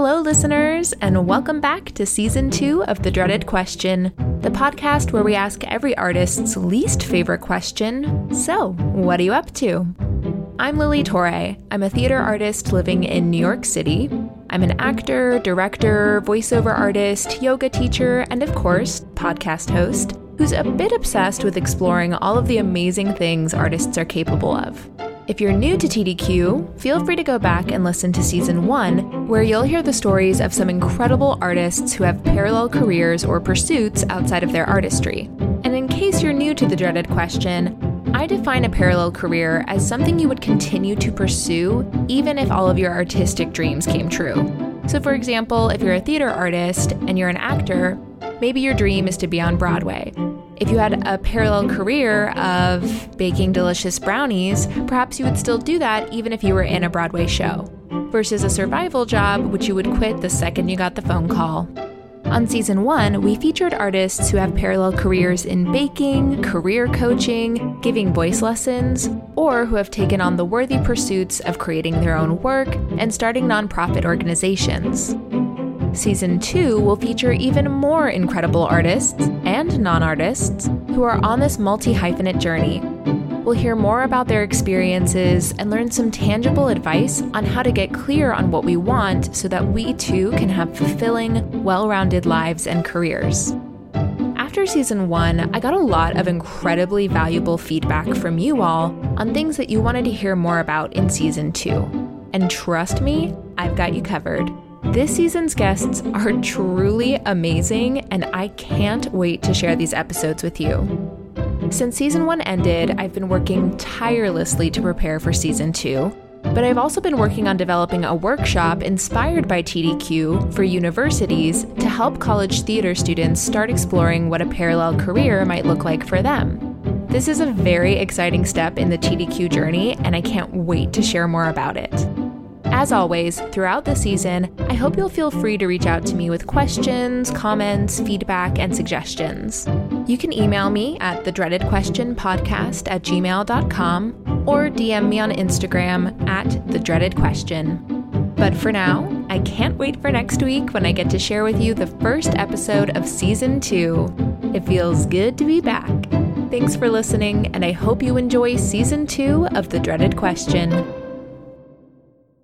Hello, listeners, and welcome back to season two of The Dreaded Question, the podcast where we ask every artist's least favorite question So, what are you up to? I'm Lili Torre. I'm a theater artist living in New York City. I'm an actor, director, voiceover artist, yoga teacher, and of course, podcast host who's a bit obsessed with exploring all of the amazing things artists are capable of. If you're new to TDQ, feel free to go back and listen to season one, where you'll hear the stories of some incredible artists who have parallel careers or pursuits outside of their artistry. And in case you're new to the dreaded question, I define a parallel career as something you would continue to pursue even if all of your artistic dreams came true. So, for example, if you're a theater artist and you're an actor, maybe your dream is to be on Broadway. If you had a parallel career of baking delicious brownies, perhaps you would still do that even if you were in a Broadway show, versus a survival job which you would quit the second you got the phone call. On season one, we featured artists who have parallel careers in baking, career coaching, giving voice lessons, or who have taken on the worthy pursuits of creating their own work and starting nonprofit organizations. Season 2 will feature even more incredible artists and non artists who are on this multi hyphenate journey. We'll hear more about their experiences and learn some tangible advice on how to get clear on what we want so that we too can have fulfilling, well rounded lives and careers. After season one, I got a lot of incredibly valuable feedback from you all on things that you wanted to hear more about in season two. And trust me, I've got you covered. This season's guests are truly amazing, and I can't wait to share these episodes with you. Since season one ended, I've been working tirelessly to prepare for season two, but I've also been working on developing a workshop inspired by TDQ for universities to help college theater students start exploring what a parallel career might look like for them. This is a very exciting step in the TDQ journey, and I can't wait to share more about it. As always, throughout the season, I hope you'll feel free to reach out to me with questions, comments, feedback, and suggestions. You can email me at the dreaded question podcast at gmail.com or DM me on Instagram at the dreaded question. But for now, I can't wait for next week when I get to share with you the first episode of season two. It feels good to be back. Thanks for listening, and I hope you enjoy season two of The Dreaded Question.